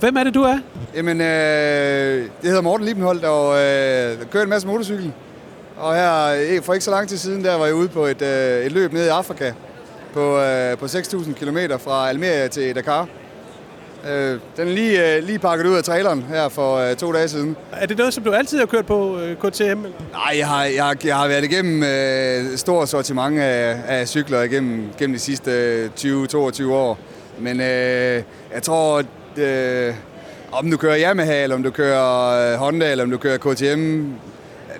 Hvem er det, du er? Jamen, øh, det hedder Morten Libenholdt, og øh, kører en masse motorcykel. Og her, øh, for ikke så lang tid siden, der var jeg ude på et, øh, et løb nede i Afrika på, øh, på 6.000 km fra Almeria til Dakar. Øh, den er lige, øh, lige pakket ud af traileren her for øh, to dage siden. Er det noget, som du altid har kørt på øh, KTM? Eller? Nej, jeg har, jeg, har, jeg har været igennem øh, stort sortiment af, af cykler igennem, gennem de sidste øh, 20-22 år. Men øh, jeg tror, at, øh, om du kører Yamaha, eller om du kører øh, Honda, eller om du kører KTM,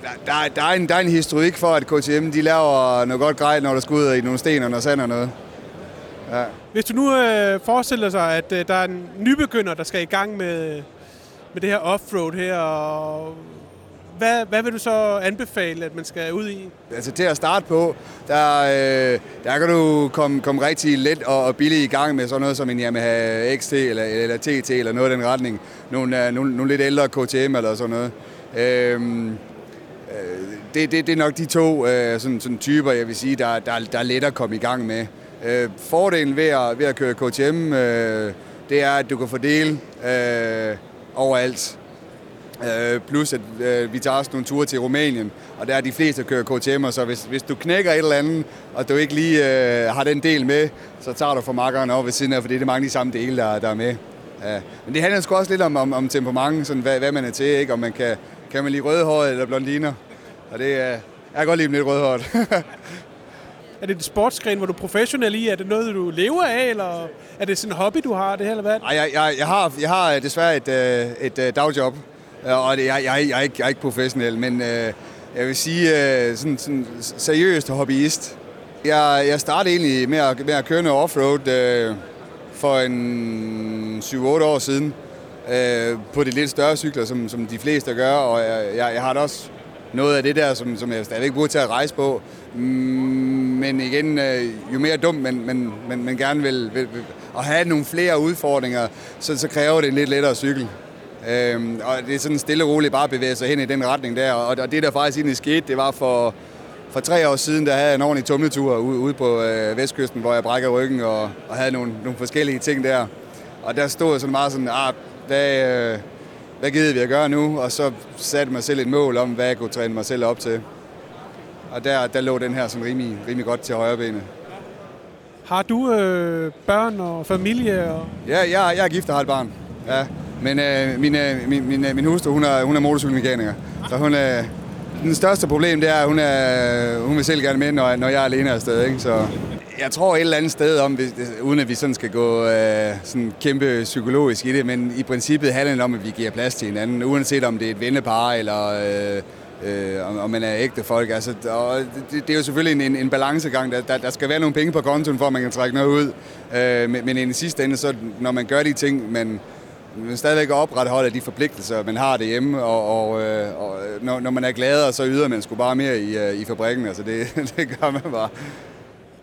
der, der, der, er en, der er en historik for, at KTM de laver noget godt grej, når der skal ud i nogle sten og noget sand og noget. Ja. Hvis du nu øh, forestiller sig, at øh, der er en nybegynder, der skal i gang med, med det her offroad her, og hvad, hvad vil du så anbefale, at man skal ud i? Altså til at starte på, der, øh, der kan du komme, komme rigtig let og, og billigt i gang med sådan noget som en Yamaha XT eller, eller TT eller noget i den retning. Nogle, øh, nogle, nogle lidt ældre KTM eller sådan noget. Øhm, øh, det, det, det er nok de to øh, sådan, sådan typer, jeg vil sige, der, der, der er let at komme i gang med. Øh, fordelen ved at, ved at køre KTM, øh, det er, at du kan fordele øh, overalt. Øh, plus at øh, vi tager også nogle ture til Rumænien, og der er de fleste, der kører KTM'er, så hvis, hvis du knækker et eller andet, og du ikke lige øh, har den del med, så tager du for makkeren over ved siden af, for det er mange af de samme dele, der, der er med. Ja. Men det handler sgu også lidt om, om, om temperament, sådan hvad, hvad man er til, ikke? om man kan, kan man lide rødhåret eller blondiner. Og det er, jeg kan godt lide lidt rødhåret. Er det en sportsgren, hvor du er professionel i? Er det noget, du lever af, eller er det sådan en hobby, du har, det her, eller hvad? Nej, jeg, jeg, jeg, har, jeg har desværre et, øh, et, et dagjob, og det, jeg, jeg, jeg, er ikke, jeg er ikke professionel, men øh, jeg vil sige øh, sådan, sådan seriøst hobbyist. Jeg, jeg startede egentlig med at, med at køre noget offroad øh, for en 7-8 år siden øh, på de lidt større cykler, som, som de fleste gør, og jeg, jeg, jeg har da også noget af det der, som, som jeg stadigvæk burde til at rejse på. Mm, men igen, øh, jo mere dumt man, man, man, man gerne vil, vil, vil at have nogle flere udfordringer, så, så kræver det en lidt lettere cykel. Øhm, og det er sådan stille og roligt bare at bevæge sig hen i den retning der. Og, og det der faktisk egentlig skete, det var for, for tre år siden, der havde jeg en ordentlig tumletur ude, ude på øh, vestkysten, hvor jeg brækker ryggen og, og havde nogle, nogle forskellige ting der. Og der stod jeg sådan meget sådan, ah, hvad, øh, hvad gider vi at gøre nu? Og så satte mig selv et mål om, hvad jeg kunne træne mig selv op til. Og der, der lå den her sådan rimelig, rimelig godt til højre benet. Har du øh, børn og familie? Og... Ja, jeg, jeg er gift og har et barn. Ja. Men øh, min, øh, min, min, øh, min hustru, hun er, hun er motorcykelmekaniker. Så hun, øh, den største problem, det er, at hun, er, hun vil selv gerne med, når, når jeg er alene afsted. Ikke? Så jeg tror et eller andet sted om, uden at vi sådan skal gå øh, sådan kæmpe psykologisk i det, men i princippet handler det om, at vi giver plads til hinanden, uanset om det er et vennepar eller øh, øh, om, om man er ægte folk. Altså, og det, det er jo selvfølgelig en, en, en balancegang. Der, der, der skal være nogle penge på kontoen, for at man kan trække noget ud. Øh, men, men i den sidste ende, så, når man gør de ting, man, man stadigvæk opretholder de forpligtelser, man har derhjemme, og, og, øh, og når, når man er glad, så yder man sgu bare mere i, øh, i fabrikken. Altså det, det gør man bare.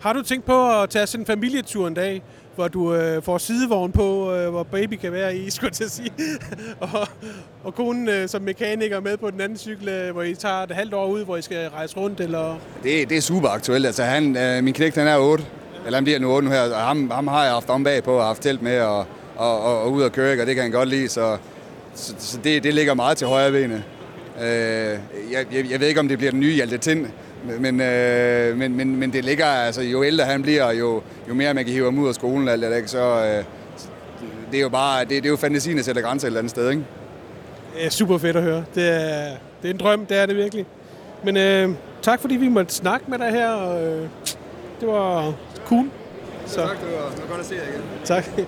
Har du tænkt på at tage sådan en familietur en dag, hvor du øh, får sidevogn på, øh, hvor baby kan være i, skulle jeg sige, og, og konen øh, som mekaniker med på den anden cykel, øh, hvor I tager et halvt år ud, hvor I skal rejse rundt? Eller? Det, det er super aktuelt. Altså, han, øh, min knægt han er 8, eller han bliver nu 8 nu her, og ham, ham har jeg haft om bag på og haft telt med og, og, og, og ud og køre, og det kan han godt lide, så, så, så det, det ligger meget til højre benet. Øh, jeg, jeg, jeg ved ikke, om det bliver den nye Hjalte Tind, men, øh, men, men, men det ligger, altså jo ældre han bliver, jo, jo mere man kan hive ham ud af skolen, alt det, så øh, det er jo bare, det, det er jo fantasien, der sætter grænser et eller andet sted, ikke? Det er super fedt at høre. Det er, det er en drøm, det er det virkelig. Men øh, tak fordi vi måtte snakke med dig her, og øh, det var cool. Så. Tak, det var, det var godt at se jer igen. Tak.